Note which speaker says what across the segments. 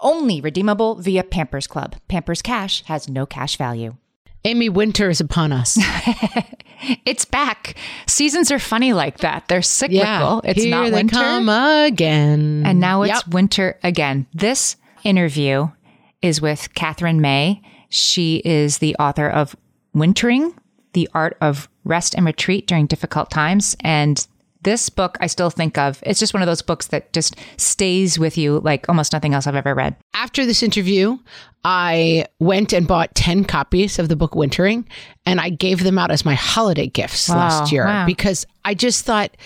Speaker 1: Only redeemable via Pampers Club. Pampers Cash has no cash value.
Speaker 2: Amy, winter is upon us.
Speaker 1: it's back. Seasons are funny like that. They're cyclical.
Speaker 2: Yeah,
Speaker 1: it's
Speaker 2: here
Speaker 1: not
Speaker 2: they
Speaker 1: winter.
Speaker 2: come again.
Speaker 1: And now it's
Speaker 2: Yep.
Speaker 1: winter again. This interview is with Katherine May. She is the author of Wintering, The Art of Rest and Retreat During Difficult Times. And this book I still think of. It's just one of those books that just stays with you like almost nothing else I've ever read.
Speaker 2: After this interview, I went and bought 10 copies of the book Wintering and I gave them out as my holiday gifts
Speaker 1: Wow,
Speaker 2: last year
Speaker 1: wow.
Speaker 2: because I just thought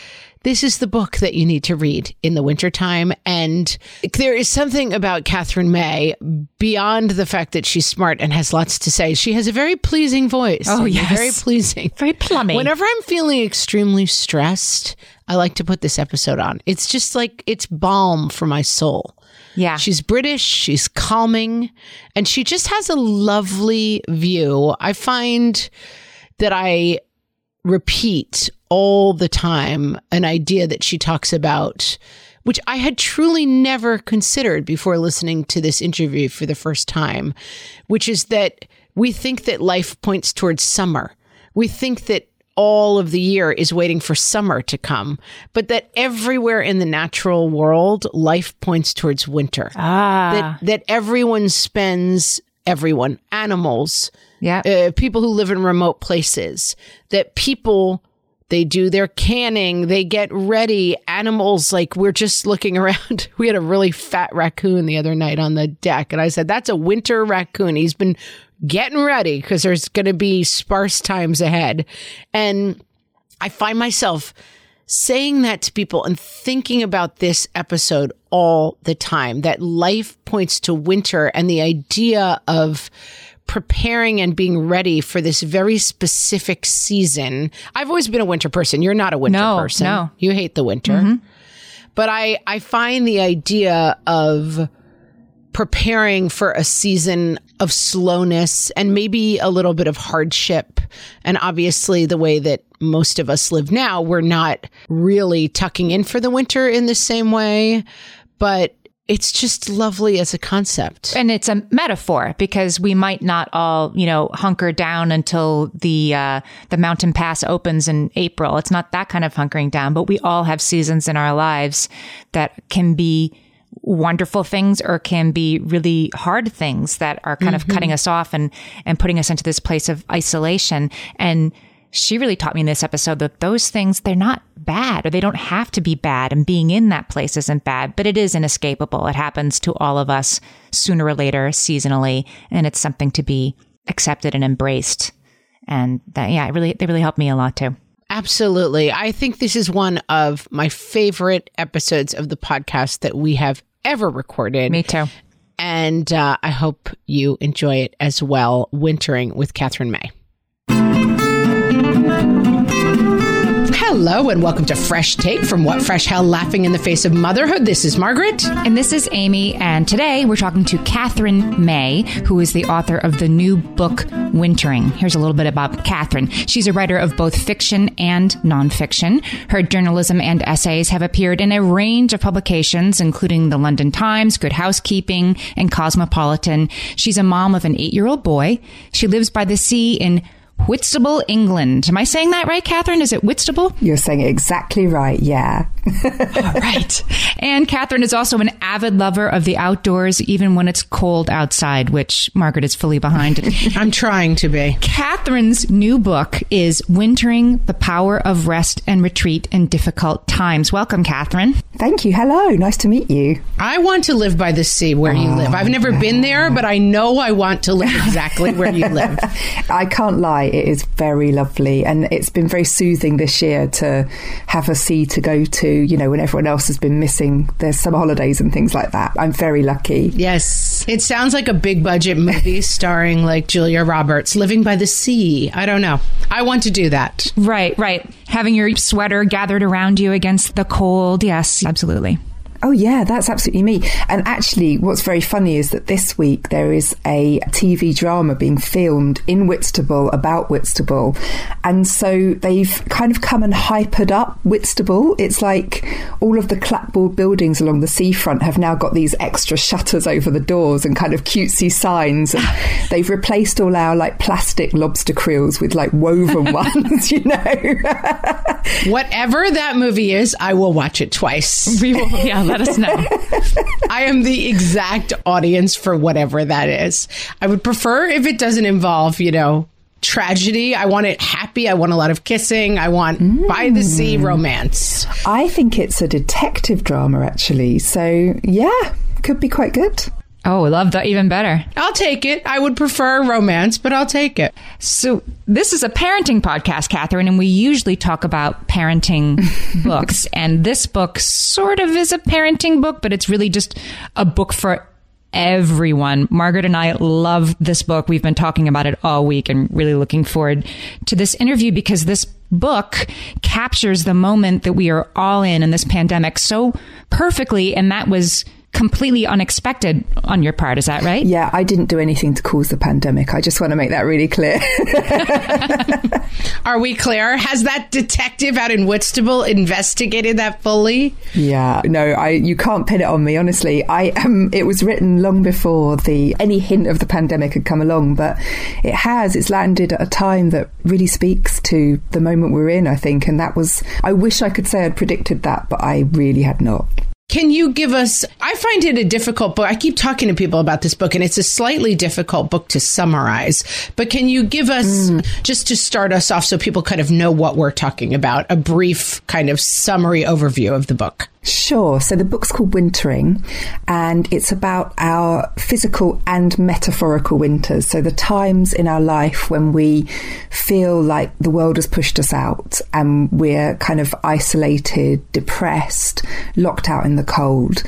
Speaker 2: this is the book that you need to read in the wintertime. And there is something about Katherine May beyond the fact that she's smart and has lots to say. She has a very pleasing voice.
Speaker 1: Oh, yes.
Speaker 2: Very pleasing.
Speaker 1: Very plummy.
Speaker 2: Whenever I'm feeling extremely stressed, I like to put this episode on. It's just like it's balm for my soul.
Speaker 1: Yeah.
Speaker 2: She's British, she's calming, and she just has a lovely view. I find that I repeat all the time an idea that she talks about, which I had truly never considered before listening to this interview for the first time, which is that we think that life points towards summer. We think that all of the year is waiting for summer to come, but that everywhere in the natural world, life points towards winter.
Speaker 1: ah.
Speaker 2: That, that everyone spends, everyone, animals,
Speaker 1: yeah.
Speaker 2: uh, people who live in remote places, that people they do their canning, they get ready. Animals, like we're just looking around. We had a really fat raccoon the other night on the deck, and I said, That's a winter raccoon. He's been getting ready because there's going to be sparse times ahead. And I find myself saying that to people and thinking about this episode all the time that life points to winter and the idea of preparing and being ready for this very specific season. I've always been a winter person. You're not a winter
Speaker 1: No,
Speaker 2: person.
Speaker 1: no.
Speaker 2: You hate the winter. Mm-hmm. But I, I find the idea of preparing for a season of slowness and maybe a little bit of hardship. And obviously, the way that most of us live now, we're not really tucking in for the winter in the same way. But it's just lovely as a concept.
Speaker 1: and it's a metaphor because we might not all, you know, hunker down until the uh, the mountain pass opens in April. It's not that kind of hunkering down, but we all have seasons in our lives that can be wonderful things or can be really hard things that are kind of mm-hmm. cutting us off and and putting us into this place of isolation. And she really taught me in this episode that those things they're not bad or they don't have to be bad and being in that place isn't bad but it is inescapable. It happens to all of us sooner or later seasonally and it's something to be accepted and embraced. And that yeah it really they really helped me a lot too
Speaker 2: Absolutely. I think this is one of my favorite episodes of the podcast that we have ever recorded.
Speaker 1: me too
Speaker 2: And uh, I hope you enjoy it as well. Wintering with Katherine May. Hello and welcome to Fresh Take from What Fresh Hell Laughing in the Face of Motherhood. This is Margaret.
Speaker 1: And this is Amy, and today we're talking to Katherine May, who is the author of the new book, Wintering. Here's a little bit about Katherine. She's a writer of both fiction and nonfiction. Her journalism and essays have appeared in a range of publications, including the London Times, Good Housekeeping, and Cosmopolitan. She's a mom of an eight year old boy. She lives by the sea in Whitstable, England. Am I saying that right, Katherine? Is it Whitstable?
Speaker 3: You're saying exactly right, yeah.
Speaker 1: All right. And Katherine is also an avid lover of the outdoors, even when it's cold outside, which Margaret is fully behind.
Speaker 2: I'm trying to be.
Speaker 1: Katherine's new book is Wintering the Power of Rest and Retreat in Difficult Times. Welcome, Katherine.
Speaker 3: Thank you. Hello. Nice to meet you.
Speaker 2: I want to live by the sea where you live. I've never been there, but I know I want to live exactly where you live.
Speaker 3: I can't lie. It is very lovely. And it's been very soothing this year to have a sea to go to, you know, when everyone else has been missing there's summer holidays and things like that. I'm very lucky.
Speaker 2: Yes. It sounds like a big budget movie starring like Julia Roberts, Living by the Sea. I don't know. I want to do that.
Speaker 1: Right, right. Having your sweater gathered around you against the cold. Yes, absolutely.
Speaker 3: Oh, yeah, that's absolutely me. And actually, what's very funny is that this week there is a TV drama being filmed in Whitstable about Whitstable. And so they've kind of come and hypered up Whitstable. It's like all of the clapboard buildings along the seafront have now got these extra shutters over the doors and kind of cutesy signs. And they've replaced all our like plastic lobster creels with like woven ones, you know.
Speaker 2: Whatever that movie is, I will watch it twice.
Speaker 1: We will, yeah let us know.
Speaker 2: I am the exact audience for whatever that is. I would prefer if it doesn't involve, you know, tragedy. I want it happy. I want a lot of kissing. I want mm. by the sea romance.
Speaker 3: I think it's a detective drama, actually. So, yeah, could be quite good.
Speaker 1: Oh, love that even better.
Speaker 2: I'll take it. I would prefer romance, but I'll take it.
Speaker 1: So, this is a parenting podcast, Katherine, and we usually talk about parenting books. And this book sort of is a parenting book, but it's really just a book for everyone. Margaret and I love this book. We've been talking about it all week and really looking forward to this interview because this book captures the moment that we are all in in this pandemic so perfectly. And that was completely unexpected on your part. Is that right?
Speaker 3: Yeah, I didn't do anything to cause the pandemic. I just want to make that really clear.
Speaker 2: Are we clear? Has that detective out in Whitstable investigated that fully?
Speaker 3: Yeah, no, I you can't pin it on me. Honestly, I um, it was written long before the any hint of the pandemic had come along, but it has. It's landed at a time that really speaks to the moment we're in. I think, and that was. I wish I could say I'd predicted that, but I really had not.
Speaker 2: Can you give us? I find it a difficult book. I keep talking to people about this book, and it's a slightly difficult book to summarize. But can you give us, mm. just to start us off so people kind of know what we're talking about, a brief kind of summary overview of the book?
Speaker 3: Sure. So the book's called Wintering, and it's about our physical and metaphorical winters. So the times in our life when we feel like the world has pushed us out and we're kind of isolated, depressed, locked out in the cold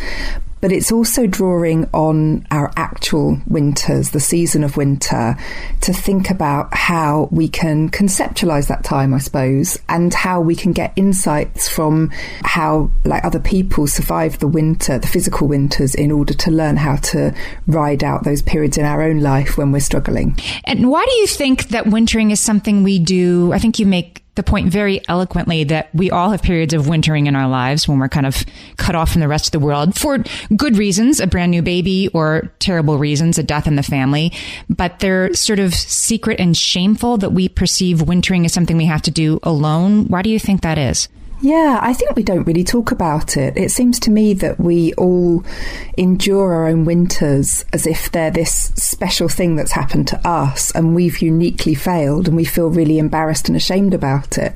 Speaker 3: but it's also drawing on our actual winters, the season of winter, to think about how we can conceptualize that time, I suppose, and how we can get insights from how, like other people, survive the winter, the physical winters, in order to learn how to ride out those periods in our own life when we're struggling.
Speaker 1: And why do you think that wintering is something we do? I think you make the point very eloquently that we all have periods of wintering in our lives when we're kind of cut off from the rest of the world for good reasons, a brand new baby, or terrible reasons, a death in the family. But they're sort of secret and shameful that we perceive wintering as something we have to do alone. Why do you think that is?
Speaker 3: Yeah, I think we don't really talk about it. It seems to me that we all endure our own winters as if they're this special thing that's happened to us and we've uniquely failed and we feel really embarrassed and ashamed about it.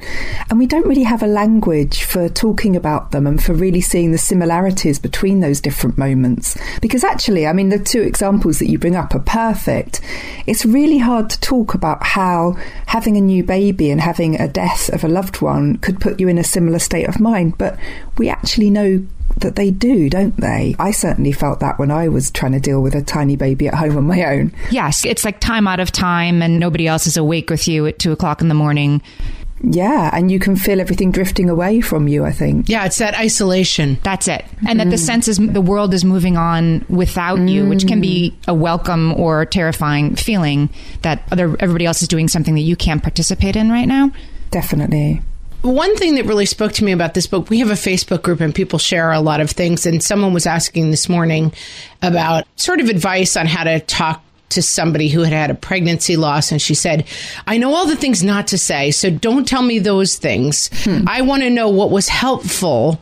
Speaker 3: And we don't really have a language for talking about them and for really seeing the similarities between those different moments. Because actually, I mean, the two examples that you bring up are perfect. It's really hard to talk about how having a new baby and having a death of a loved one could put you in a similar state of mind, but we actually know that they do, don't they? I certainly felt that when I was trying to deal with a tiny baby at home on my own.
Speaker 1: Yes, it's like time out of time, and nobody else is awake with you at two o'clock in the morning.
Speaker 3: Yeah, and you can feel everything drifting away from you, I think.
Speaker 2: Yeah, it's that isolation.
Speaker 1: That's it. And mm. that the mm. sense is the world is moving on without mm. you, which can be mm. a welcome or terrifying feeling that other everybody else is doing something that you can't participate in right now.
Speaker 3: Definitely.
Speaker 2: One thing that really spoke to me about this book, we have a Facebook group and people share a lot of things. And someone was asking this morning about sort of advice on how to talk to somebody who had had a pregnancy loss. And she said, I know all the things not to say. So don't tell me those things. Hmm. I want to know what was helpful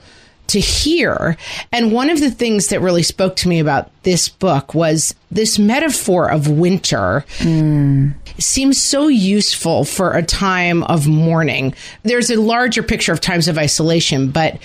Speaker 2: to hear. And one of the things that really spoke to me about this book was this metaphor of winter mm. seems so useful for a time of mourning. There's a larger picture of times of isolation, but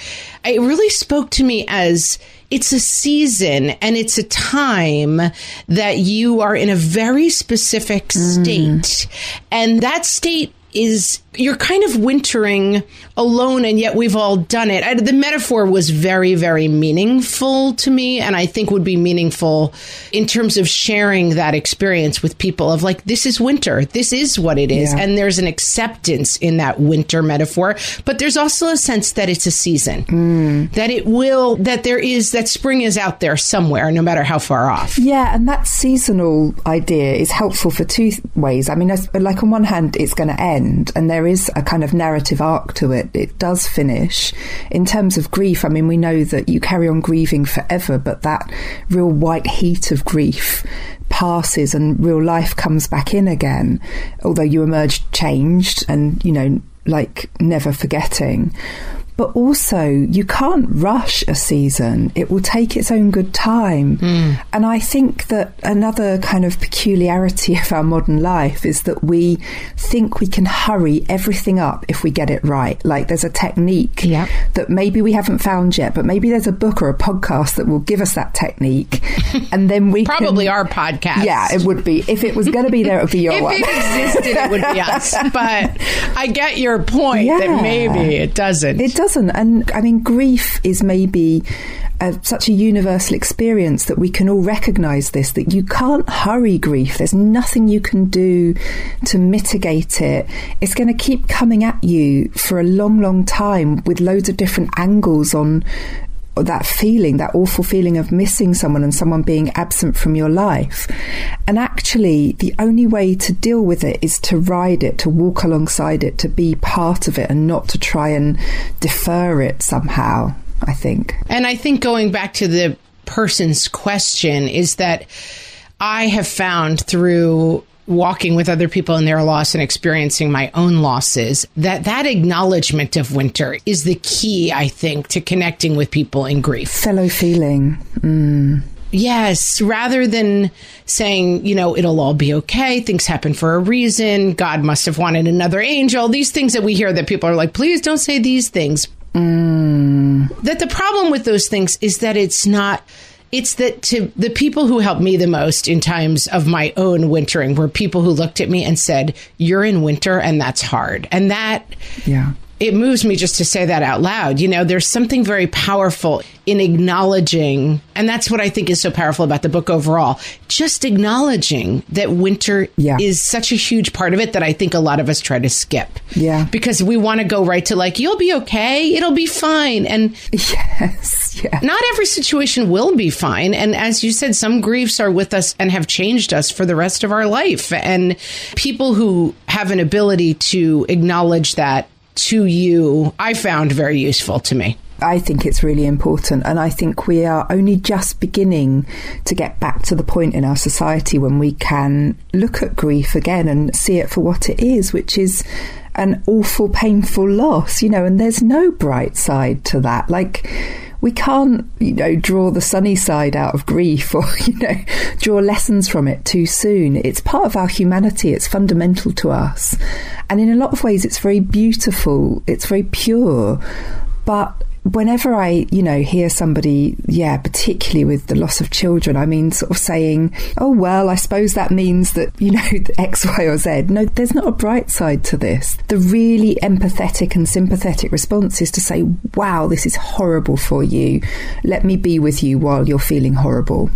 Speaker 2: it really spoke to me as it's a season and it's a time that you are in a very specific state. Mm. And that state is you're kind of wintering alone and yet we've all done it. I, the metaphor was very, very meaningful to me. And I think would be meaningful in terms of sharing that experience with people of like, this is winter. This is what it is. Yeah. And there's an acceptance in that winter metaphor. But there's also a sense that it's a season, mm. that it will, that there is, that spring is out there somewhere, no matter how far off.
Speaker 3: Yeah. And that seasonal idea is helpful for two ways. I mean, like on one hand, it's going to end and there there is a kind of narrative arc to it. It does finish. In terms of grief, I mean, we know that you carry on grieving forever, but that real white heat of grief passes and real life comes back in again, although you emerge changed and, you know, like never forgetting. But also, you can't rush a season. It will take its own good time. Mm. And I think that another kind of peculiarity of our modern life is that we think we can hurry everything up if we get it right. Like there's a technique yep. that maybe we haven't found yet, but maybe there's a book or a podcast that will give us that technique. And then we
Speaker 2: probably can, our podcast.
Speaker 3: Yeah, it would be. If it was going to be there, it would be your
Speaker 2: if
Speaker 3: one.
Speaker 2: If it existed, it would be us. But I get your point yeah. that maybe it doesn't.
Speaker 3: It does doesn't. And I mean, grief is maybe a, such a universal experience that we can all recognize this that you can't hurry grief. There's nothing you can do to mitigate it. It's going to keep coming at you for a long, long time with loads of different angles on that feeling, that awful feeling of missing someone and someone being absent from your life. And actually, the only way to deal with it is to ride it, to walk alongside it, to be part of it, and not to try and defer it somehow, I think.
Speaker 2: And I think going back to the person's question is that I have found through walking with other people in their loss and experiencing my own losses that that acknowledgement of winter is the key i think to connecting with people in grief
Speaker 3: fellow feeling mm.
Speaker 2: Yes, rather than saying, you know, it'll all be okay, things happen for a reason, God must have wanted another angel, these things that we hear that people are like, please don't say these things. Mm. That the problem with those things is that it's not it's that to the people who helped me the most in times of my own wintering were people who looked at me and said, You're in winter and that's hard. And that yeah it moves me just to say that out loud. You know, there's something very powerful in acknowledging, and that's what I think is so powerful about the book overall. Just acknowledging that winter yeah. is such a huge part of it that I think a lot of us try to skip.
Speaker 3: Yeah.
Speaker 2: Because we want to go right to like, you'll be okay, it'll be fine. And
Speaker 3: yes, yeah.
Speaker 2: Not every situation will be fine. And as you said, some griefs are with us and have changed us for the rest of our life. And people who have an ability to acknowledge that to you, I found very useful to me.
Speaker 3: I think it's really important. And I think we are only just beginning to get back to the point in our society when we can look at grief again and see it for what it is, which is an awful, painful loss, you know, and there's no bright side to that. Like, we can't, you know, draw the sunny side out of grief or, you know, draw lessons from it too soon. It's part of our humanity. It's fundamental to us. And in a lot of ways, it's very beautiful. It's very pure. But whenever I, you know, hear somebody, yeah, particularly with the loss of children, I mean, sort of saying, oh, well, I suppose that means that, you know, X, Y, or Z. No, there's not a bright side to this. The really empathetic and sympathetic response is to say, wow, this is horrible for you. Let me be with you while you're feeling horrible.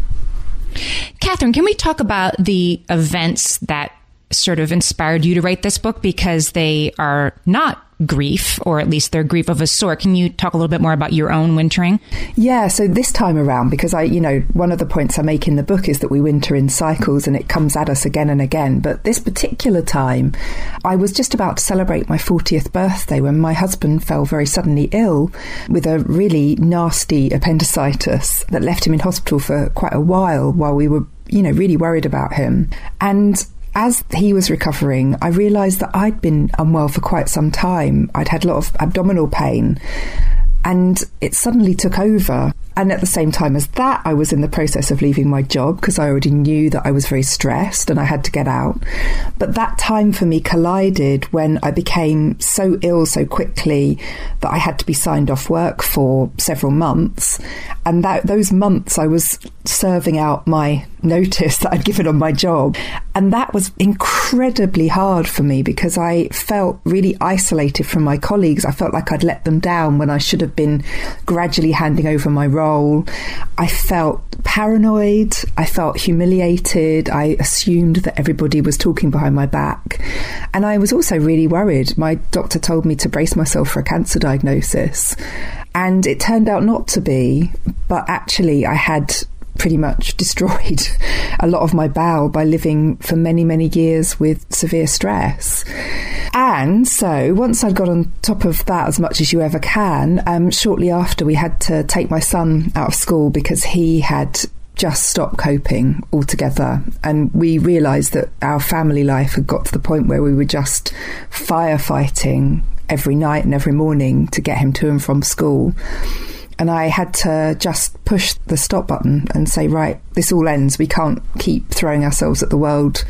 Speaker 1: Katherine, can we talk about the events that sort of inspired you to write this book because they are not grief, or at least their grief of a sort. Can you talk a little bit more about your own wintering?
Speaker 3: Yeah, so this time around, because I, you know, one of the points I make in the book is that we winter in cycles and it comes at us again and again. But this particular time, I was just about to celebrate my 40th birthday when my husband fell very suddenly ill with a really nasty appendicitis that left him in hospital for quite a while while we were you know, really worried about him. And as he was recovering, I realised that I'd been unwell for quite some time. I'd had a lot of abdominal pain. And it suddenly took over. And at the same time as that, I was in the process of leaving my job because I already knew that I was very stressed and I had to get out. But that time for me collided when I became so ill so quickly that I had to be signed off work for several months. And that those months I was serving out my notice that I'd given on my job. And that was incredibly hard for me because I felt really isolated from my colleagues. I felt like I'd let them down when I should have been gradually handing over my role. I felt paranoid. I felt humiliated. I assumed that everybody was talking behind my back. And I was also really worried. My doctor told me to brace myself for a cancer diagnosis. And it turned out not to be, but actually, I had pretty much destroyed a lot of my bowel by living for many, many years with severe stress. And so, once I'd got on top of that as much as you ever can, um, shortly after we had to take my son out of school because he had just stopped coping altogether. And we realised that our family life had got to the point where we were just firefighting every night and every morning to get him to and from school. And I had to just push the stop button and say, right, this all ends. We can't keep throwing ourselves at the world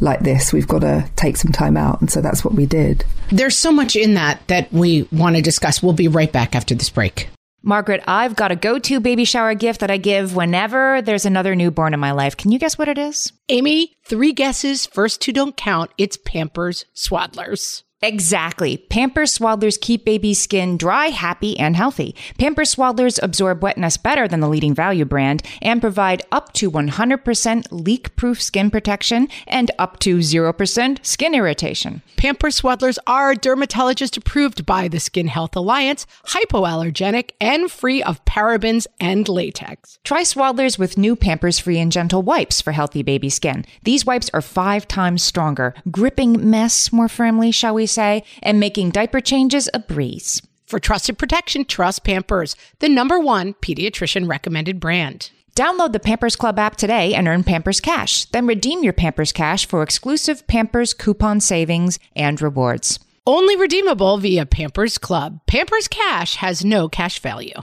Speaker 3: like this. We've got to take some time out. And so that's what we did.
Speaker 2: There's so much in that that we want to discuss. We'll be right back after this break.
Speaker 1: Margaret, I've got a go to baby shower gift that I give whenever there's another newborn in my life. Can you guess what it is?
Speaker 2: Amy, three guesses. First two don't count. It's Pampers Swaddlers.
Speaker 1: Exactly. Pampers Swaddlers keep baby's skin dry, happy, and healthy. Pampers Swaddlers absorb wetness better than the leading value brand and provide up to 100% leak proof skin protection and up to 0% skin irritation.
Speaker 2: Pampers Swaddlers are dermatologist approved by the Skin Health Alliance, hypoallergenic, and free of parabens and latex.
Speaker 1: Try Swaddlers with new Pampers Free and Gentle wipes for healthy baby skin. These wipes are five times stronger, gripping mess more firmly, shall we say, and making diaper changes a breeze.
Speaker 2: For trusted protection, trust Pampers, the number one pediatrician recommended brand.
Speaker 1: Download the Pampers Club app today and earn Pampers Cash. Then redeem your Pampers Cash for exclusive Pampers coupon savings and rewards.
Speaker 2: Only redeemable via Pampers Club. Pampers Cash has no cash value.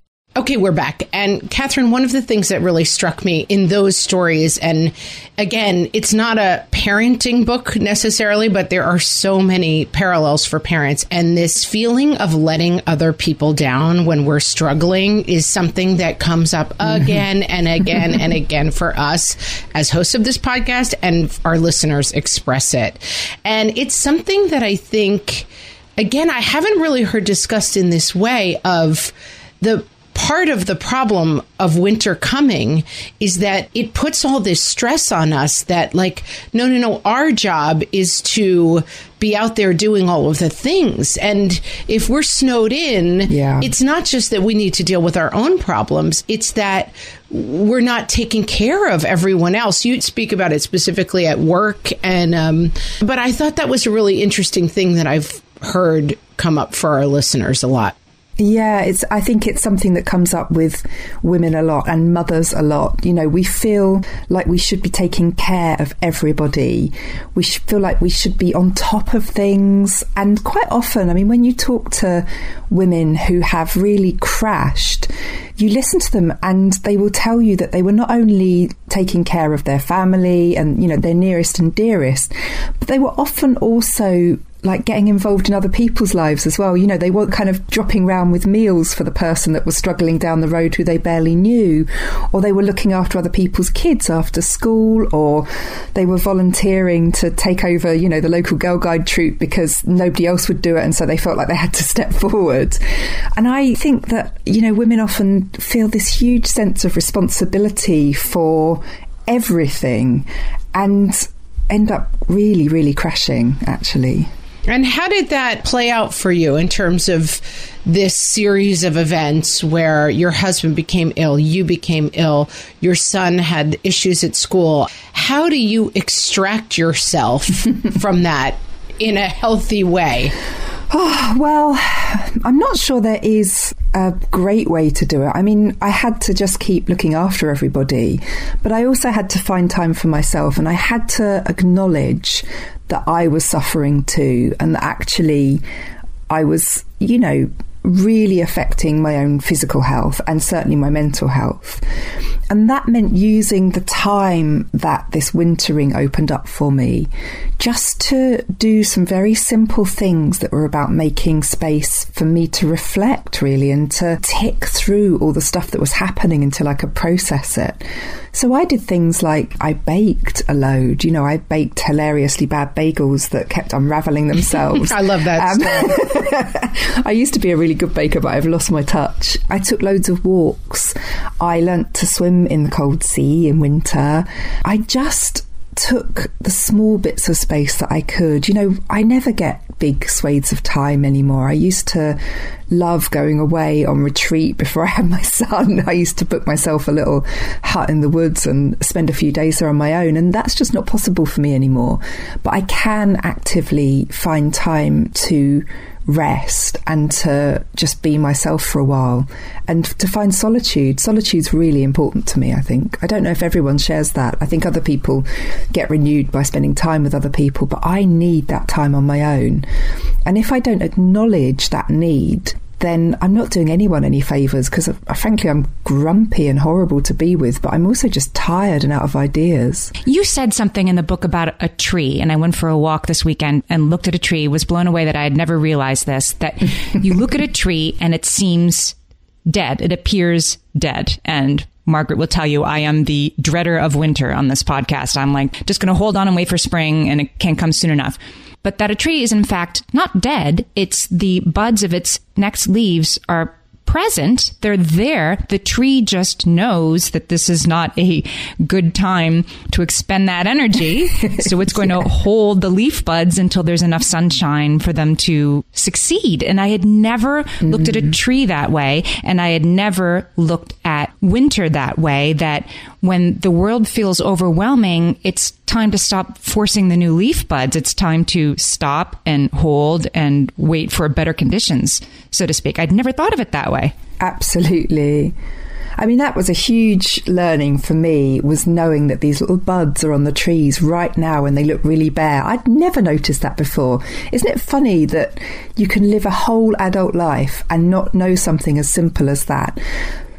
Speaker 2: Okay, we're back. And Katherine, one of the things that really struck me in those stories, and again, it's not a parenting book necessarily, but there are so many parallels for parents. And this feeling of letting other people down when we're struggling is something that comes up mm-hmm. again and again and again for us as hosts of this podcast, and our listeners express it. And it's something that I think, again, I haven't really heard discussed in this way of the part of the problem of winter coming is that it puts all this stress on us that like no no no our job is to be out there doing all of the things. And if we're snowed in
Speaker 3: Yeah.
Speaker 2: it's not just that we need to deal with our own problems. It's that we're not taking care of everyone else. You speak about it specifically at work and um, but i thought that was a really interesting thing that i've heard come up for our listeners a lot
Speaker 3: Yeah, it's. I think it's something that comes up with women a lot and mothers a lot. You know, we feel like we should be taking care of everybody. We feel like we should be on top of things, and quite often, I mean, when you talk to women who have really crashed, you listen to them and they will tell you that they were not only taking care of their family and you know their nearest and dearest, but they were often also like getting involved in other people's lives as well. You know, they weren't kind of dropping round with meals for the person that was struggling down the road who they barely knew, or they were looking after other people's kids after school, or they were volunteering to take over, you know, the local Girl Guide troop because nobody else would do it, and so they felt like they had to step forward. And I think that, you know, women often feel this huge sense of responsibility for everything and end up really, really crashing, actually.
Speaker 2: And how did that play out for you in terms of this series of events where your husband became ill, you became ill, your son had issues at school? How do you extract yourself from that in a healthy way?
Speaker 3: Oh, well, I'm not sure there is a great way to do it. I mean, I had to just keep looking after everybody, but I also had to find time for myself and I had to acknowledge that I was suffering too, and that actually I was, you know, really affecting my own physical health and certainly my mental health. And that meant using the time that this wintering opened up for me just to do some very simple things that were about making space for me to reflect, really, and to tick through all the stuff that was happening until I could process it. So I did things like I baked a load. You know, I baked hilariously bad bagels that kept unraveling themselves.
Speaker 2: I love that.
Speaker 3: Um, I used to be a really good baker, but I've lost my touch. I took loads of walks. I learnt to swim in the cold sea in winter. I just took the small bits of space that I could. You know, I never get big swathes of time anymore. I used to love going away on retreat before I had my son. I used to book myself a little hut in the woods and spend a few days there on my own. And that's just not possible for me anymore. But I can actively find time to rest and to just be myself for a while and to find solitude. Solitude's really important to me, I think. I don't know if everyone shares that. I think other people get renewed by spending time with other people, but I need that time on my own. And if I don't acknowledge that need, then I'm not doing anyone any favours because, uh, frankly, I'm grumpy and horrible to be with, but I'm also just tired and out of ideas.
Speaker 1: You said something in the book about a tree, and I went for a walk this weekend and looked at a tree, was blown away that I had never realized this that you look at a tree and it seems dead, it appears dead. And Margaret will tell you I am the dreader of winter on this podcast. I'm like, just going to hold on and wait for spring, and it can't come soon enough but that a tree is in fact not dead. It's the buds of its next leaves are present. They're there. The tree just knows that this is not a good time to expend that energy. so it's going to hold the leaf buds until there's enough sunshine for them to succeed. And I had never mm-hmm. looked at a mm-hmm. tree that way. And I had never looked at winter that way, that when the world feels overwhelming, it's time to stop forcing the new leaf buds. It's time to stop and hold and wait for better conditions, so to speak. I'd never thought of it that way.
Speaker 3: Absolutely. I mean, that was a huge learning for me was knowing that these little buds are on the trees right now and they look really bare. I'd never noticed that before. Isn't it funny that you can live a whole adult life and not know something as simple as that?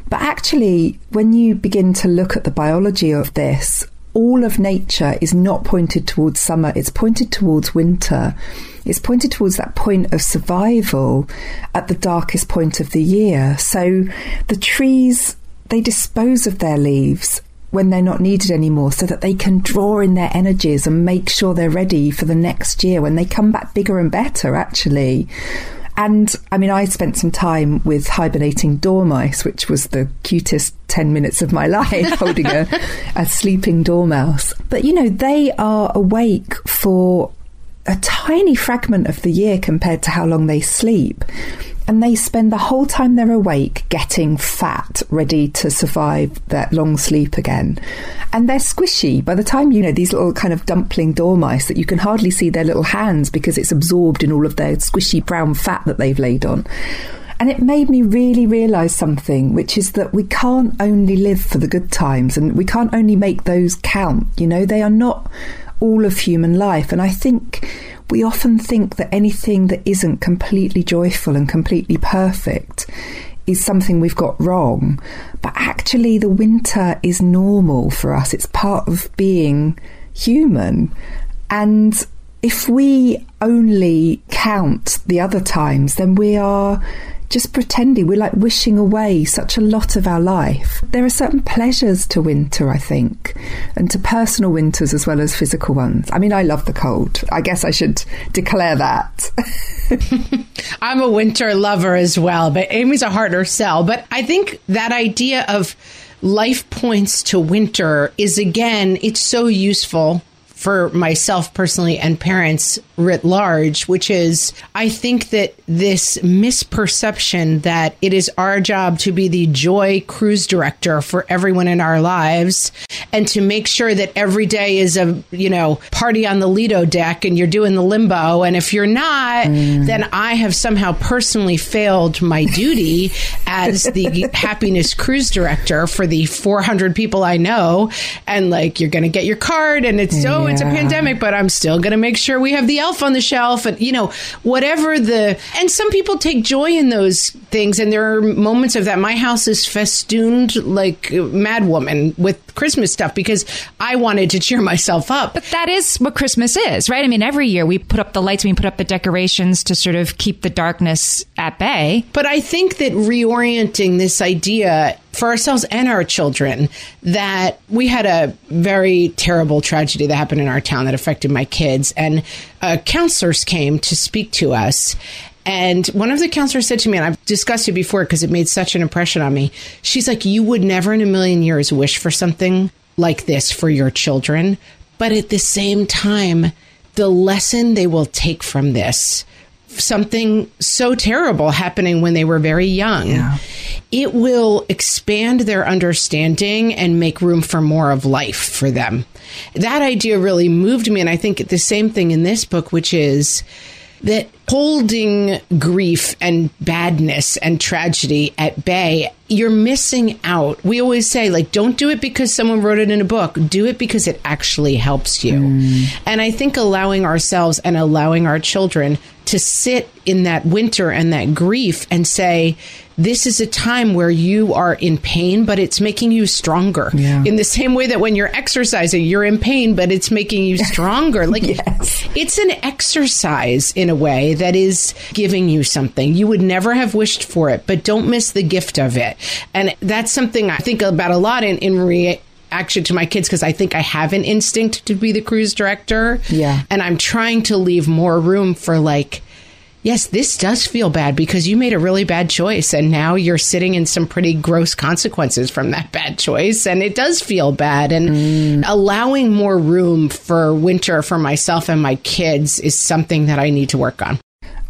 Speaker 3: But actually, when you begin to look at the biology of this, all of nature is not pointed towards summer, it's pointed towards winter. It's pointed towards that point of survival at the darkest point of the year. So the trees, they dispose of their leaves when they're not needed anymore so that they can draw in their energies and make sure they're ready for the next year when they come back bigger and better, actually. And I mean, I spent some time with hibernating dormice, which was the cutest 10 minutes of my life, holding a, a sleeping dormouse. But, you know, they are awake for a tiny fragment of the year compared to how long they sleep and they spend the whole time they're awake getting fat, ready to survive that long sleep again. And they're squishy. By the time, you know, these little kind of dumpling dormice that you can hardly see their little hands because it's absorbed in all of their squishy brown fat that they've laid on. And it made me really realise something, which is that we can't only live for the good times and we can't only make those count. You know, they are not all of human life. And I think we often think that anything that isn't completely joyful and completely perfect is something we've got wrong. But actually, the winter is normal for us, it's part of being human. And if we only count the other times, then we are just pretending. We're like wishing away such a lot of our life. There are certain pleasures to winter, I think, and to personal winters as well as physical ones. I mean, I love the cold. I guess I should declare that.
Speaker 2: I'm a winter lover as well, but Amy's a harder sell. But I think that idea of life points to winter is again, it's so useful for myself personally and parents writ large, which is I think that this misperception that it is our job to be the joy cruise director for everyone in our lives and to make sure that every day is a, you know, party on the Lido deck and you're doing the limbo. And if you're not, mm. then I have somehow personally failed my duty as the happiness cruise director for the 400 people I know. And like, you're going to get your card and it's so, yeah. It's a pandemic, but I'm still going to make sure we have the elf on the shelf and, you know, whatever the, and some people take joy in those things. And there are moments of that. My house is festooned like Mad Woman with Christmas stuff because I wanted to cheer myself up.
Speaker 1: But that is what Christmas is, right? I mean, every year we put up the lights, we put up the decorations to sort of keep the darkness at bay.
Speaker 2: But I think that reorienting this idea for ourselves and our children that we had a very terrible tragedy that happened in our town that affected my kids and uh, counselors came to speak to us and one of the counselors said to me, and I've discussed it before because it made such an impression on me. She's like, You would never in a million years wish for something like this for your children. But at the same time, the lesson they will take from this, something so terrible happening when they were very young, yeah. it will expand their understanding and make room for more of life for them. That idea really moved me. And I think the same thing in this book, which is, that holding grief and badness and tragedy at bay, you're missing out. We always say, like, don't do it because someone wrote it in a book. Do it because it actually helps you. Mm. And I think allowing ourselves and allowing our children to sit in that winter and that grief and say, this is a time where you are in pain, but it's making you stronger. Yeah. In the same way that when you're exercising, you're in pain, but it's making you stronger. Like yes. it's an exercise in a way that is giving you something. You would never have wished for it, but don't miss the gift of it. And that's something I think about a lot in, in re- action to my kids because I think I have an instinct to be the cruise director.
Speaker 3: Yeah.
Speaker 2: And I'm trying to leave more room for like, yes, this does feel bad because you made a really bad choice and now you're sitting in some pretty gross consequences from that bad choice. And it does feel bad. And mm. allowing more room for winter for myself and my kids is something that I need to work on.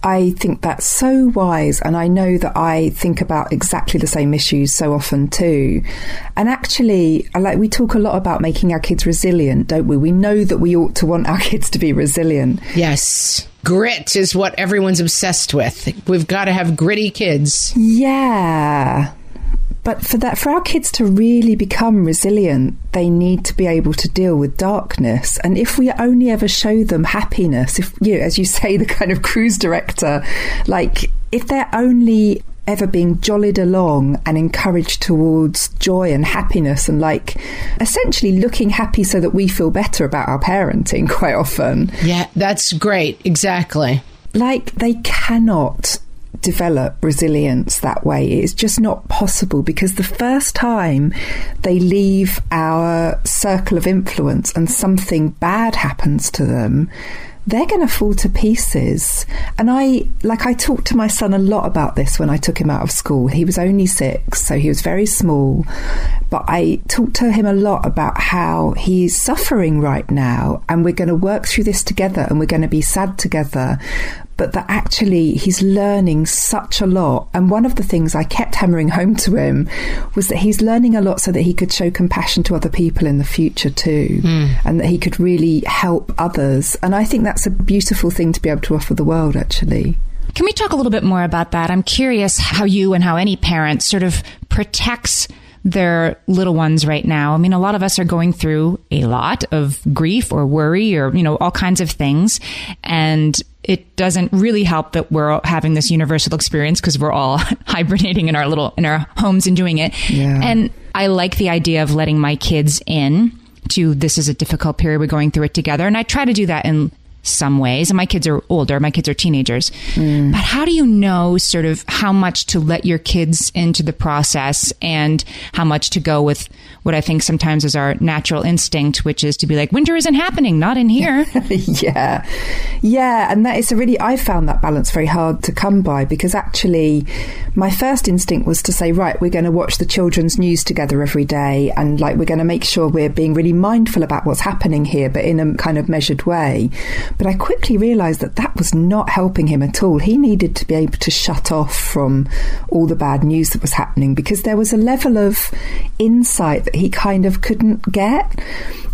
Speaker 3: I think that's so wise, and I know that I think about exactly the same issues so often too. And actually, like we talk a lot about making our kids resilient, don't we? We know that we ought to want our kids to be resilient.
Speaker 2: Yes. Grit is what everyone's obsessed with. We've got to have gritty kids.
Speaker 3: Yeah. But for that, for our kids to really become resilient, they need to be able to deal with darkness. And if we only ever show them happiness, if you, know, as you say, the kind of cruise director, like if they're only ever being jollied along and encouraged towards joy and happiness and like essentially looking happy so that we feel better about our parenting quite often.
Speaker 2: Yeah, that's great. Exactly.
Speaker 3: Like they cannot develop resilience that way. It's just not possible because the first time they leave our circle of influence and something bad happens to them, they're going to fall to pieces. And I, like, I talked to my son a lot about this when I took him out of school. He was only six, so he was very small. But I talked to him a lot about how he's suffering right now, and we're going to work through this together and we're going to be sad together but that actually he's learning such a lot. And one of the things I kept hammering home to him was that he's learning a lot so that he could show compassion to other people in the future too, mm. and that he could really help others. And I think that's a beautiful thing to be able to offer the world, actually.
Speaker 1: Can we talk a little bit more about that? I'm curious how you and how any parent sort of protects their little ones right now. I mean, a lot of us are going through a lot of grief or worry or, you know, all kinds of things. And it doesn't really help that we're having this universal experience because we're all hibernating in our little, in our homes and doing it.
Speaker 3: Yeah.
Speaker 1: And I like the idea of letting my kids in to this is a difficult period. We're going through it together. And I try to do that in some ways. And my kids are older, my kids are teenagers. Mm. But how do you know sort of how much to let your kids into the process and how much to go with what I think sometimes is our natural instinct, which is to be like, winter isn't happening, not in here.
Speaker 3: yeah. Yeah. And that is a really, I found that balance very hard to come by because actually my first instinct was to say, right, we're going to watch the children's news together every day. And like, we're going to make sure we're being really mindful about what's happening here, but in a kind of measured way. But I quickly realised that that was not helping him at all. He needed to be able to shut off from all the bad news that was happening because there was a level of insight that he kind of couldn't get.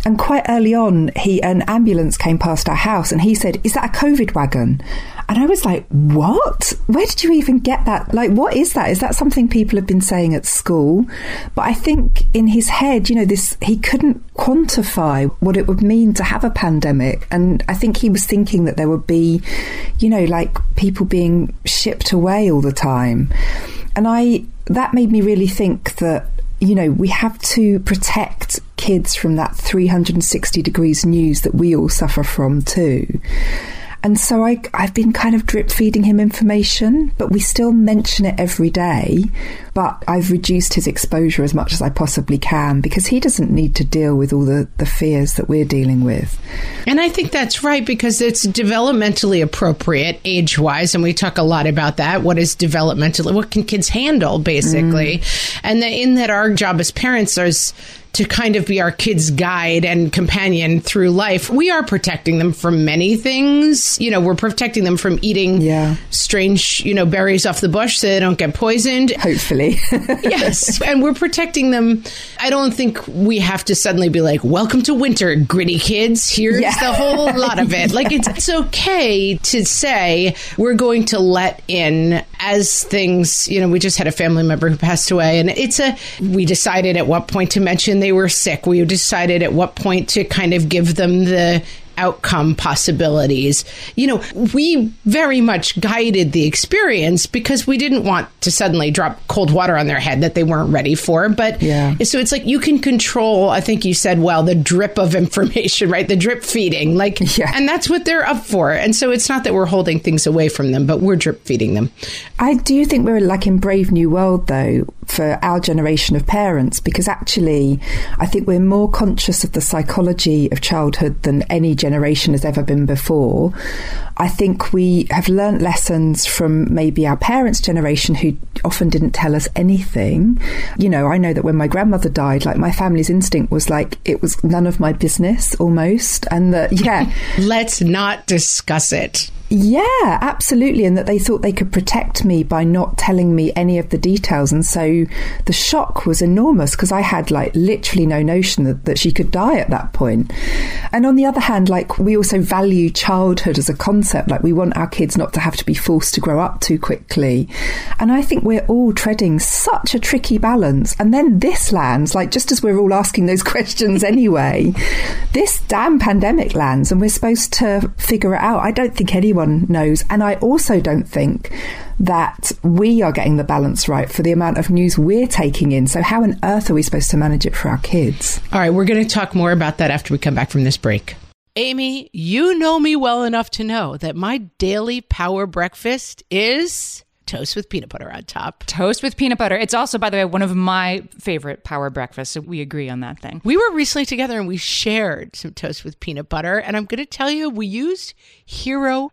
Speaker 3: And quite early on, he an ambulance came past our house, and he said, "Is that a COVID wagon?" And I was like, "What? Where did you even get that? Like, what is that? Is that something people have been saying at school?" But I think in his head, you know, this he couldn't quantify what it would mean to have a pandemic, and I think he was thinking that there would be, you know, like people being shipped away all the time, and I that made me really think that you know, we have to protect kids from that 360 degrees news that we all suffer from too. And so I, I've been kind of drip feeding him information, but we still mention it every day. But I've reduced his exposure as much as I possibly can because he doesn't need to deal with all the, the fears that we're dealing with.
Speaker 2: And I think that's right because it's developmentally appropriate age wise. And we talk a lot about that. What is developmentally, what can kids handle basically? Mm. And the, in that our job as parents is to kind of be our kids' guide and companion through life. We are protecting them from many things. You know, we're protecting them from eating
Speaker 3: yeah.
Speaker 2: strange, you know, berries off the bush so they don't get poisoned.
Speaker 3: Hopefully.
Speaker 2: yes. And we're protecting them. I don't think we have to suddenly be like, welcome to winter, gritty kids. Here's yeah. the whole lot of it. Like, it's, it's okay to say we're going to let in as things, you know, we just had a family member who passed away, and it's a, we decided at what point to mention they were sick. We decided at what point to kind of give them the outcome possibilities. You know, we very much guided the experience because we didn't want to suddenly drop cold water on their head that they weren't ready for. But
Speaker 3: yeah.
Speaker 2: so it's like you can control, I think you said, well, the drip of information, right? The drip feeding. Like,
Speaker 3: yeah.
Speaker 2: and that's what they're up for. And so it's not that we're holding things away from them, but we're drip feeding them.
Speaker 3: I do think we're like in Brave New World, though, for our generation of parents, because actually, I think we're more conscious of the psychology of childhood than any generation has ever been before. I think we have learnt lessons from maybe our parents' generation who often didn't tell us anything. You know, I know that when my grandmother died, like my family's instinct was like it was none of my business almost. And that, yeah.
Speaker 2: Let's not discuss it.
Speaker 3: Yeah, absolutely. And that they thought they could protect me by not telling me any of the details. And so the shock was enormous because I had like literally no notion that, that she could die at that point. And on the other hand, like we also value childhood as a concept. Like we want our kids not to have to be forced to grow up too quickly. And I think we're all treading such a tricky balance. And then this lands, like just as we're all asking those questions anyway, this damn pandemic lands and we're supposed to figure it out. I don't think anyone anyone knows. And I also don't think that we are getting the balance right for the amount of news we're taking in. So, how on earth are we supposed to manage it for our kids?
Speaker 2: All right, we're going to talk more about that after we come back from this break. Amy, you know me well enough to know that my daily power breakfast is toast with peanut butter on top.
Speaker 1: Toast with peanut butter. It's also, by the way, one of my favorite power breakfasts. So we agree on that thing.
Speaker 2: We were recently together and we shared some toast with peanut butter. And I'm going to tell you, we used Hero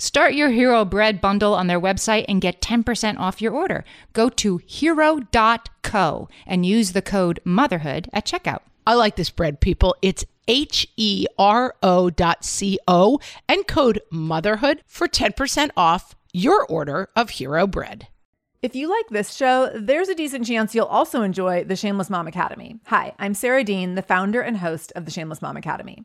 Speaker 1: Start your Hero Bread bundle on their website and get 10% off your order. Go to hero.co and use the code motherhood at checkout.
Speaker 2: I like this bread, people. It's H E R O dot C O and code motherhood for 10% off your order of Hero Bread.
Speaker 4: If you like this show, there's a decent chance you'll also enjoy the Shameless Mom Academy. Hi, I'm Sarah Dean, the founder and host of the Shameless Mom Academy.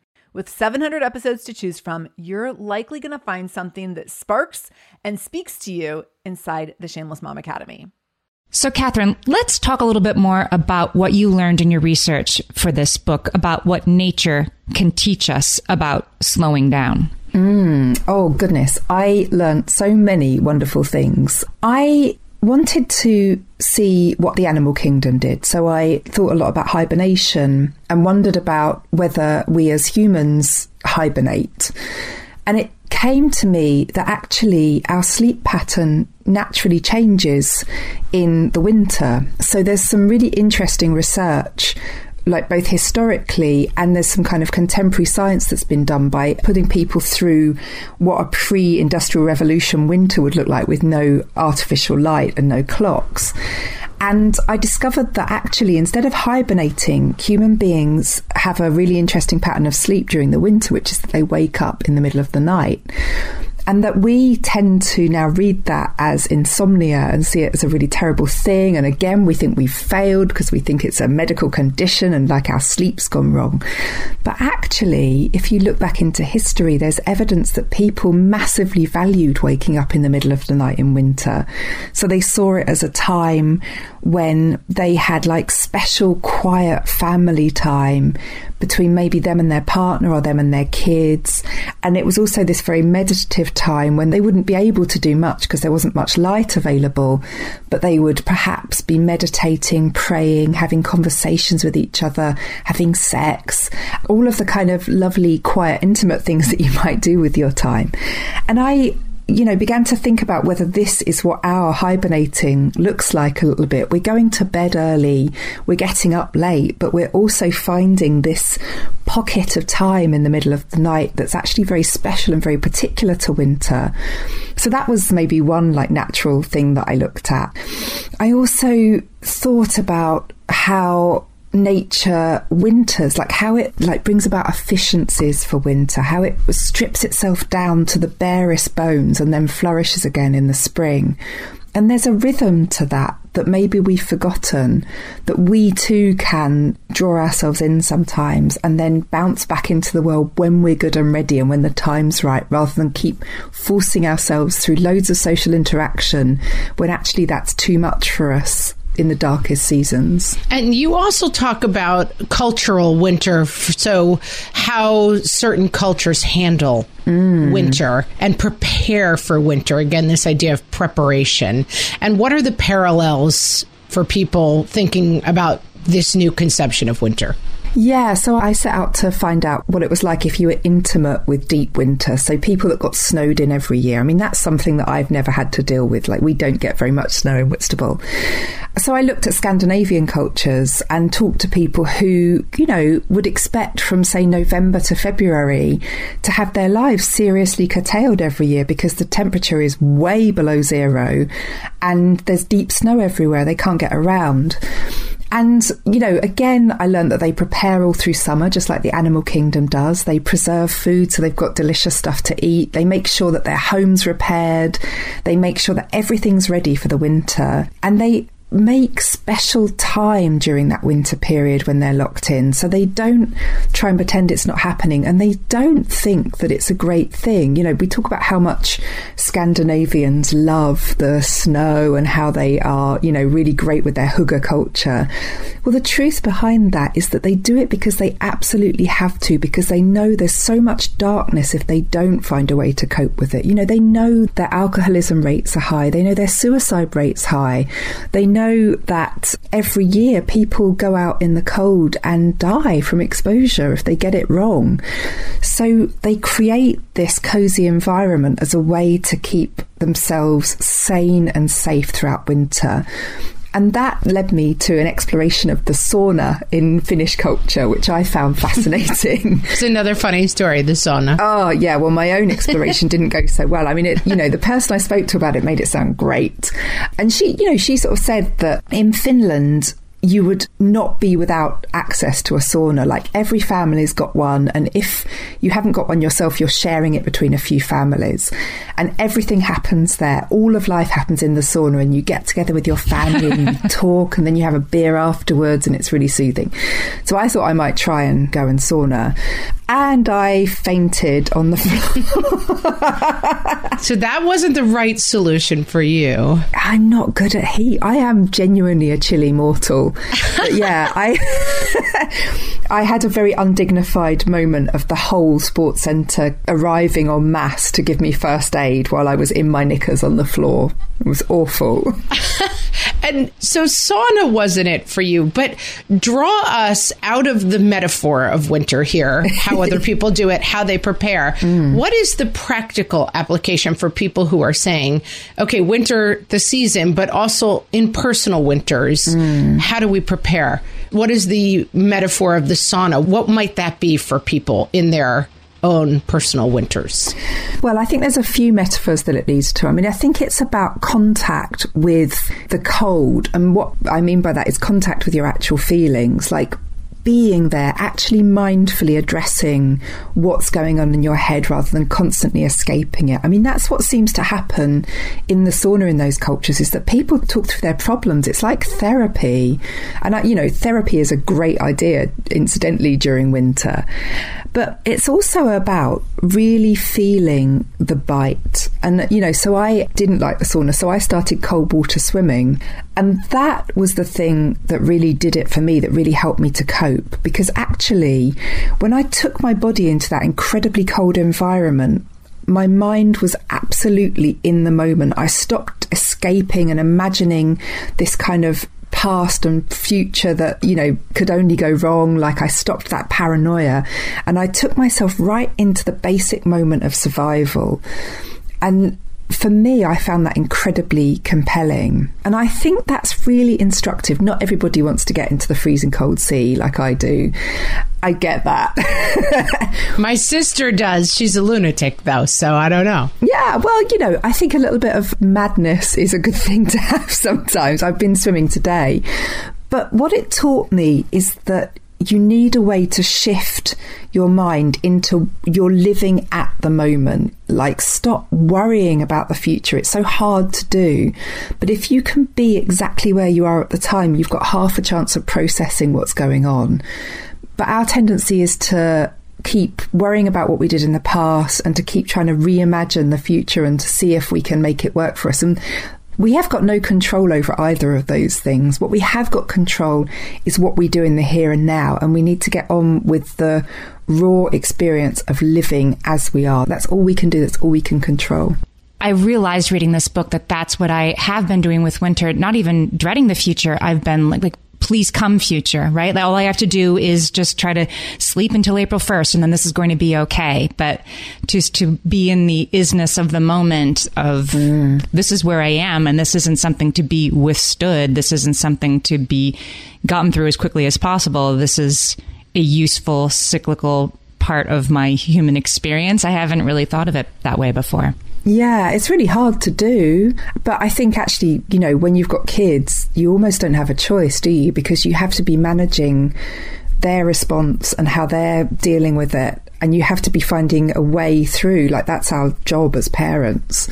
Speaker 4: With 700 episodes to choose from, you're likely going to find something that sparks and speaks to you inside the Shameless Mom Academy.
Speaker 1: So, Katherine, let's talk a little bit more about what you learned in your research for this book about what nature can teach us about slowing down.
Speaker 3: Mm, oh, goodness. I learned so many wonderful things. I wanted to see what the animal kingdom did. So I thought a lot about hibernation and wondered about whether we as humans hibernate. And it came to me that actually our sleep pattern naturally changes in the winter. So there's some really interesting research like both historically and there's some kind of contemporary science that's been done by putting people through what a pre-industrial revolution winter would look like with no artificial light and no clocks. And I discovered that actually, instead of hibernating, human beings have a really interesting pattern of sleep during the winter, which is that they wake up in the middle of the night and that we tend to now read that as insomnia and see it as a really terrible thing. And again, we think we've failed because we think it's a medical condition and like our sleep's gone wrong. But actually, if you look back into history, there's evidence that people massively valued waking up in the middle of the night in winter. So they saw it as a time when they had like special quiet family time between maybe them and their partner or them and their kids. And it was also this very meditative time when they wouldn't be able to do much because there wasn't much light available, but they would perhaps be meditating, praying, having conversations with each other, having sex, all of the kind of lovely, quiet, intimate things that you might do with your time. And I you know, began to think about whether this is what our hibernating looks like a little bit. We're going to bed early, we're getting up late, but we're also finding this pocket of time in the middle of the night that's actually very special and very particular to winter. So that was maybe one like natural thing that I looked at. I also thought about how nature winters like how it like brings about efficiencies for winter how it strips itself down to the barest bones and then flourishes again in the spring. And there's a rhythm to that that maybe we've forgotten that we too can draw ourselves in sometimes and then bounce back into the world when we're good and ready and when the time's right rather than keep forcing ourselves through loads of social interaction when actually that's too much for us in the darkest seasons.
Speaker 2: And you also talk about cultural winter, so how certain cultures handle mm. winter and prepare for winter. Again, this idea of preparation. And what are the parallels for people thinking about this new conception of winter?
Speaker 3: Yeah, so I set out to find out what it was like if you were intimate with deep winter. So people that got snowed in every year. I mean, that's something that I've never had to deal with. Like, we don't get very much snow in Whitstable. So I looked at Scandinavian cultures and talked to people who, you know, would expect from, say, November to February to have their lives seriously curtailed every year because the temperature is way below zero and there's deep snow everywhere. They can't get around. And, you know, again, I learned that they prepare all through summer, just like the animal kingdom does. They preserve food so they've got delicious stuff to eat. They make sure that their home's repaired. They make sure that everything's ready for the winter. And they make special time during that winter period when they're locked in. So they don't try and pretend it's not happening and they don't think that it's a great thing. You know, we talk about how much Scandinavians love the snow and how they are, you know, really great with their hygge culture. Well, the truth behind that is that they do it because they absolutely have to, because they know there's so much darkness if they don't find a way to cope with it. You know, they know their alcoholism rates are high. They know their suicide rates high. They know know that every year people go out in the cold and die from exposure if they get it wrong. So they create this cozy environment as a way to keep themselves sane and safe throughout winter. And that led me to an exploration of the sauna in Finnish culture, which I found fascinating.
Speaker 2: it's another funny story, the sauna.
Speaker 3: Oh, yeah. Well, my own exploration didn't go so well. I mean, it, you know, the person I spoke to about it made it sound great. And she, you know, she sort of said that in Finland, you would not be without access to a sauna. Like every family's got one. And if you haven't got one yourself, you're sharing it between a few families. And everything happens there. All of life happens in the sauna and you get together with your family and you talk and then you have a beer afterwards and it's really soothing. So I thought I might try and go and sauna and I fainted on the floor.
Speaker 2: so that wasn't the right solution for you.
Speaker 3: I'm not good at heat. I am genuinely a chilly mortal. But yeah, I I had a very undignified moment of the whole sports centre arriving en masse to give me first aid while I was in my knickers on the floor. It was awful.
Speaker 2: and so sauna wasn't it for you, but draw us out of the metaphor of winter here, how other people do it, how they prepare. Mm. What is the practical application for people who are saying, okay, winter, the season, but also in personal winters, mm. how do we prepare? What is the metaphor of the sauna? What might that be for people in their own personal winters?
Speaker 3: Well, I think there's a few metaphors that it leads to. I mean, I think it's about contact with the cold. And what I mean by that is contact with your actual feelings. Like being there, actually mindfully addressing what's going on in your head rather than constantly escaping it. I mean, that's what seems to happen in the sauna in those cultures is that people talk through their problems. It's like therapy. And, I, you know, therapy is a great idea, incidentally, during winter. But it's also about really feeling the bite. And, you know, so I didn't like the sauna, so I started cold water swimming. And that was the thing that really did it for me, that really helped me to cope. Because actually, when I took my body into that incredibly cold environment, my mind was absolutely in the moment. I stopped escaping and imagining this kind of past and future that, you know, could only go wrong. Like I stopped that paranoia and I took myself right into the basic moment of survival. And for me, I found that incredibly compelling. And I think that's really instructive. Not everybody wants to get into the freezing cold sea like I do. I get that.
Speaker 2: My sister does. She's a lunatic, though, so I don't know.
Speaker 3: Yeah, well, you know, I think a little bit of madness is a good thing to have sometimes. I've been swimming today. But what it taught me is that you need a way to shift your mind into you're living at the moment. Like, stop worrying about the future. It's so hard to do. But if you can be exactly where you are at the time, you've got half a chance of processing what's going on. But our tendency is to keep worrying about what we did in the past and to keep trying to reimagine the future and to see if we can make it work for us. And we have got no control over either of those things. What we have got control is what we do in the here and now, and we need to get on with the raw experience of living as we are. That's all we can do, that's all we can control.
Speaker 1: I realized reading this book that that's what I have been doing with winter, not even dreading the future. I've been like, like please come future, right? All I have to do is just try to sleep until April 1st and then this is going to be okay. But just to be in the isness of the moment of mm. this is where I am and this isn't something to be withstood. This isn't something to be gotten through as quickly as possible. This is a useful cyclical part of my human experience. I haven't really thought of it that way before.
Speaker 3: Yeah, it's really hard to do. But I think actually, you know, when you've got kids, you almost don't have a choice, do you? Because you have to be managing their response and how they're dealing with it. And you have to be finding a way through. Like, that's our job as parents.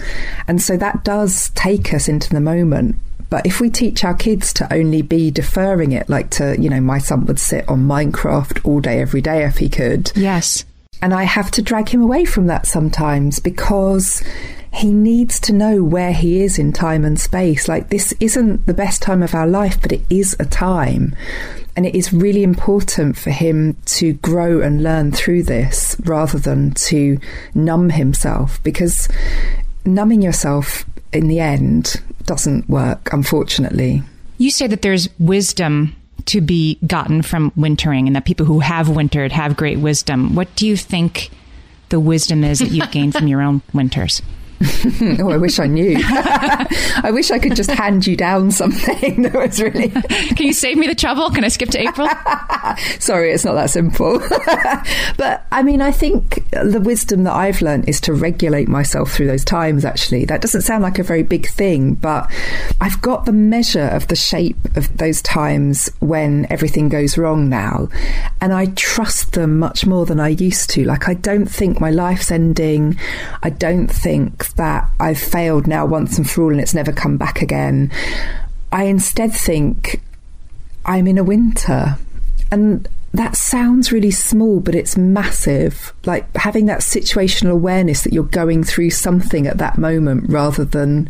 Speaker 3: And so that does take us into the moment. But if we teach our kids to only be deferring it, like to, you know, my son would sit on Minecraft all day, every day if he could.
Speaker 1: Yes.
Speaker 3: And I have to drag him away from that sometimes because he needs to know where he is in time and space. Like, this isn't the best time of our life, but it is a time. And it is really important for him to grow and learn through this rather than to numb himself because numbing yourself in the end doesn't work, unfortunately.
Speaker 1: You say that there's wisdom to be gotten from wintering and that people who have wintered have great wisdom. What do you think the wisdom is that you've gained from your own winters?
Speaker 3: oh, I wish I knew. I wish I could just hand you down something that was really.
Speaker 1: Can you save me the trouble? Can I skip to April?
Speaker 3: Sorry, it's not that simple. but I mean, I think the wisdom that I've learned is to regulate myself through those times, actually. That doesn't sound like a very big thing, but I've got the measure of the shape of those times when everything goes wrong now. And I trust them much more than I used to. Like, I don't think my life's ending. I don't think that I've failed now once and for all and it's never come back again. I instead think I'm in a winter. And that sounds really small, but it's massive. Like having that situational awareness that you're going through something at that moment rather than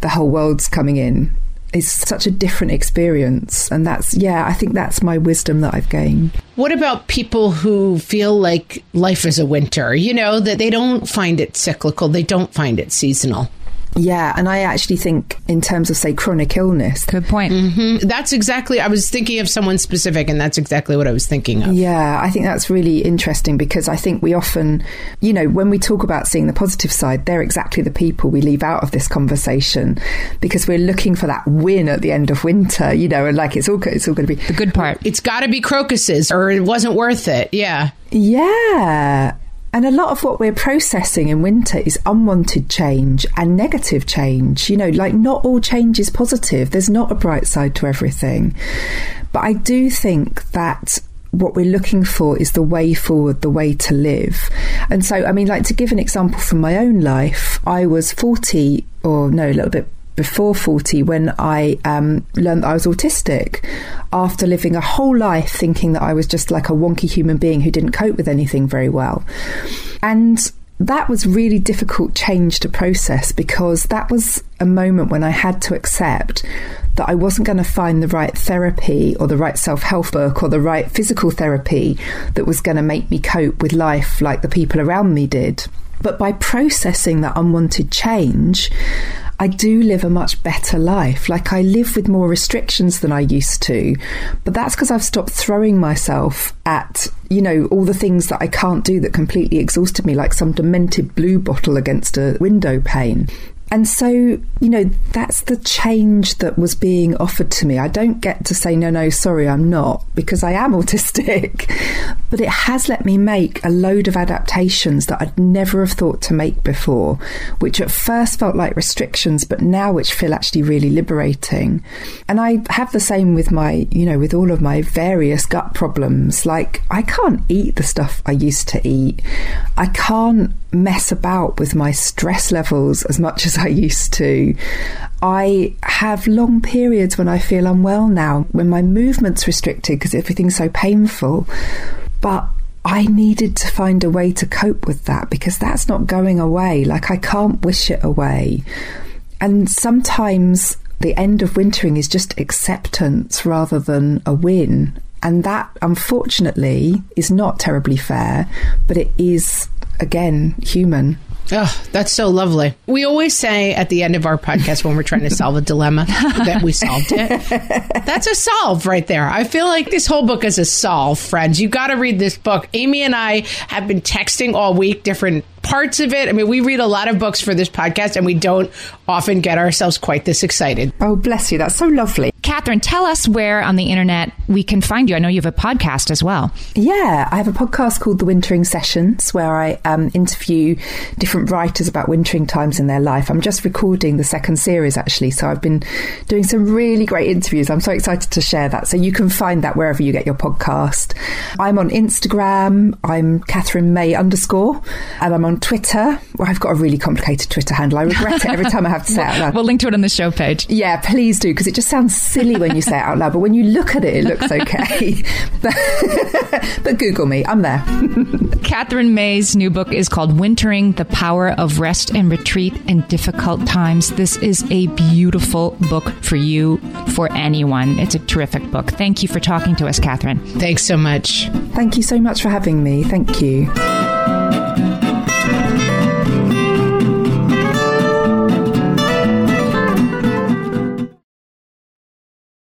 Speaker 3: the whole world's coming in is such a different experience. And that's, yeah, I think that's my wisdom that I've gained.
Speaker 2: What about people who feel like life is a winter, you know, that they don't find it cyclical, they don't find it seasonal?
Speaker 3: Yeah, and I actually think in terms of say chronic illness.
Speaker 1: Good point.
Speaker 2: Mm-hmm. That's exactly. I was thinking of someone specific, and that's exactly what I was thinking of.
Speaker 3: Yeah, I think that's really interesting because I think we often, you know, when we talk about seeing the positive side, they're exactly the people we leave out of this conversation because we're looking for that win at the end of winter, you know, and like it's all it's all going to be
Speaker 1: the good part.
Speaker 2: It's got to be crocuses, or it wasn't worth it. Yeah.
Speaker 3: Yeah. And a lot of what we're processing in winter is unwanted change and negative change. You know, like not all change is positive. There's not a bright side to everything. But I do think that what we're looking for is the way forward, the way to live. And so, I mean, like to give an example from my own life, I was 40 or no, a little bit before 40 when I um, learned that I was autistic after living a whole life thinking that I was just like a wonky human being who didn't cope with anything very well. And that was really difficult change to process because that was a moment when I had to accept that I wasn't going to find the right therapy or the right self help book or the right physical therapy that was going to make me cope with life like the people around me did. But by processing that unwanted change, I do live a much better life. Like I live with more restrictions than I used to. But that's because I've stopped throwing myself at, you know, all the things that I can't do that completely exhausted me, like some demented blue bottle against a window pane. And so, you know, that's the change that was being offered to me. I don't get to say, no, no, sorry, I'm not, because I am autistic. But it has let me make a load of adaptations that I'd never have thought to make before, which at first felt like restrictions, but now which feel actually really liberating. And I have the same with my, you know, with all of my various gut problems. Like, I can't eat the stuff I used to eat. I can't mess about with my stress levels as much as I used to. I have long periods when I feel unwell now, when my movement's restricted because everything's so painful. But I needed to find a way to cope with that because that's not going away. Like, I can't wish it away. And sometimes the end of wintering is just acceptance rather than a win. And that, unfortunately, is not terribly fair, but it is again human.
Speaker 2: Oh, that's so lovely. We always say at the end of our podcast when we're trying to solve a dilemma that we solved it. That's a solve right there. I feel like this whole book is a solve, friends. You got to read this book. Amy and I have been texting all week different parts of it. I mean, we read a lot of books for this podcast and we don't often get ourselves quite this excited.
Speaker 3: Oh, bless you. That's so lovely.
Speaker 1: Katherine, tell us where on the internet we can find you. I know you have a podcast as well.
Speaker 3: Yeah, I have a podcast called The Wintering Sessions where I um, interview different writers about wintering times in their life. I'm just recording the second series actually, so I've been doing some really great interviews. I'm so excited to share that. So you can find that wherever you get your podcast. I'm on Instagram. I'm Katherine May underscore, and I'm on Twitter. Well, I've got a really complicated Twitter handle. I regret it every time I have to say it out loud.
Speaker 1: We'll link to it on the show page.
Speaker 3: Yeah, please do because it just sounds silly when you say it out loud, but when you look at it, it looks okay. but, but Google me, I'm there.
Speaker 1: Katherine May's new book is called Wintering The Power of Rest and Retreat in Difficult Times. This is a beautiful book for you, for anyone. It's a terrific book. Thank you for talking to us, Katherine.
Speaker 2: Thanks so much.
Speaker 3: Thank you so much for having me. Thank you.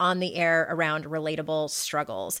Speaker 5: on the air around relatable struggles.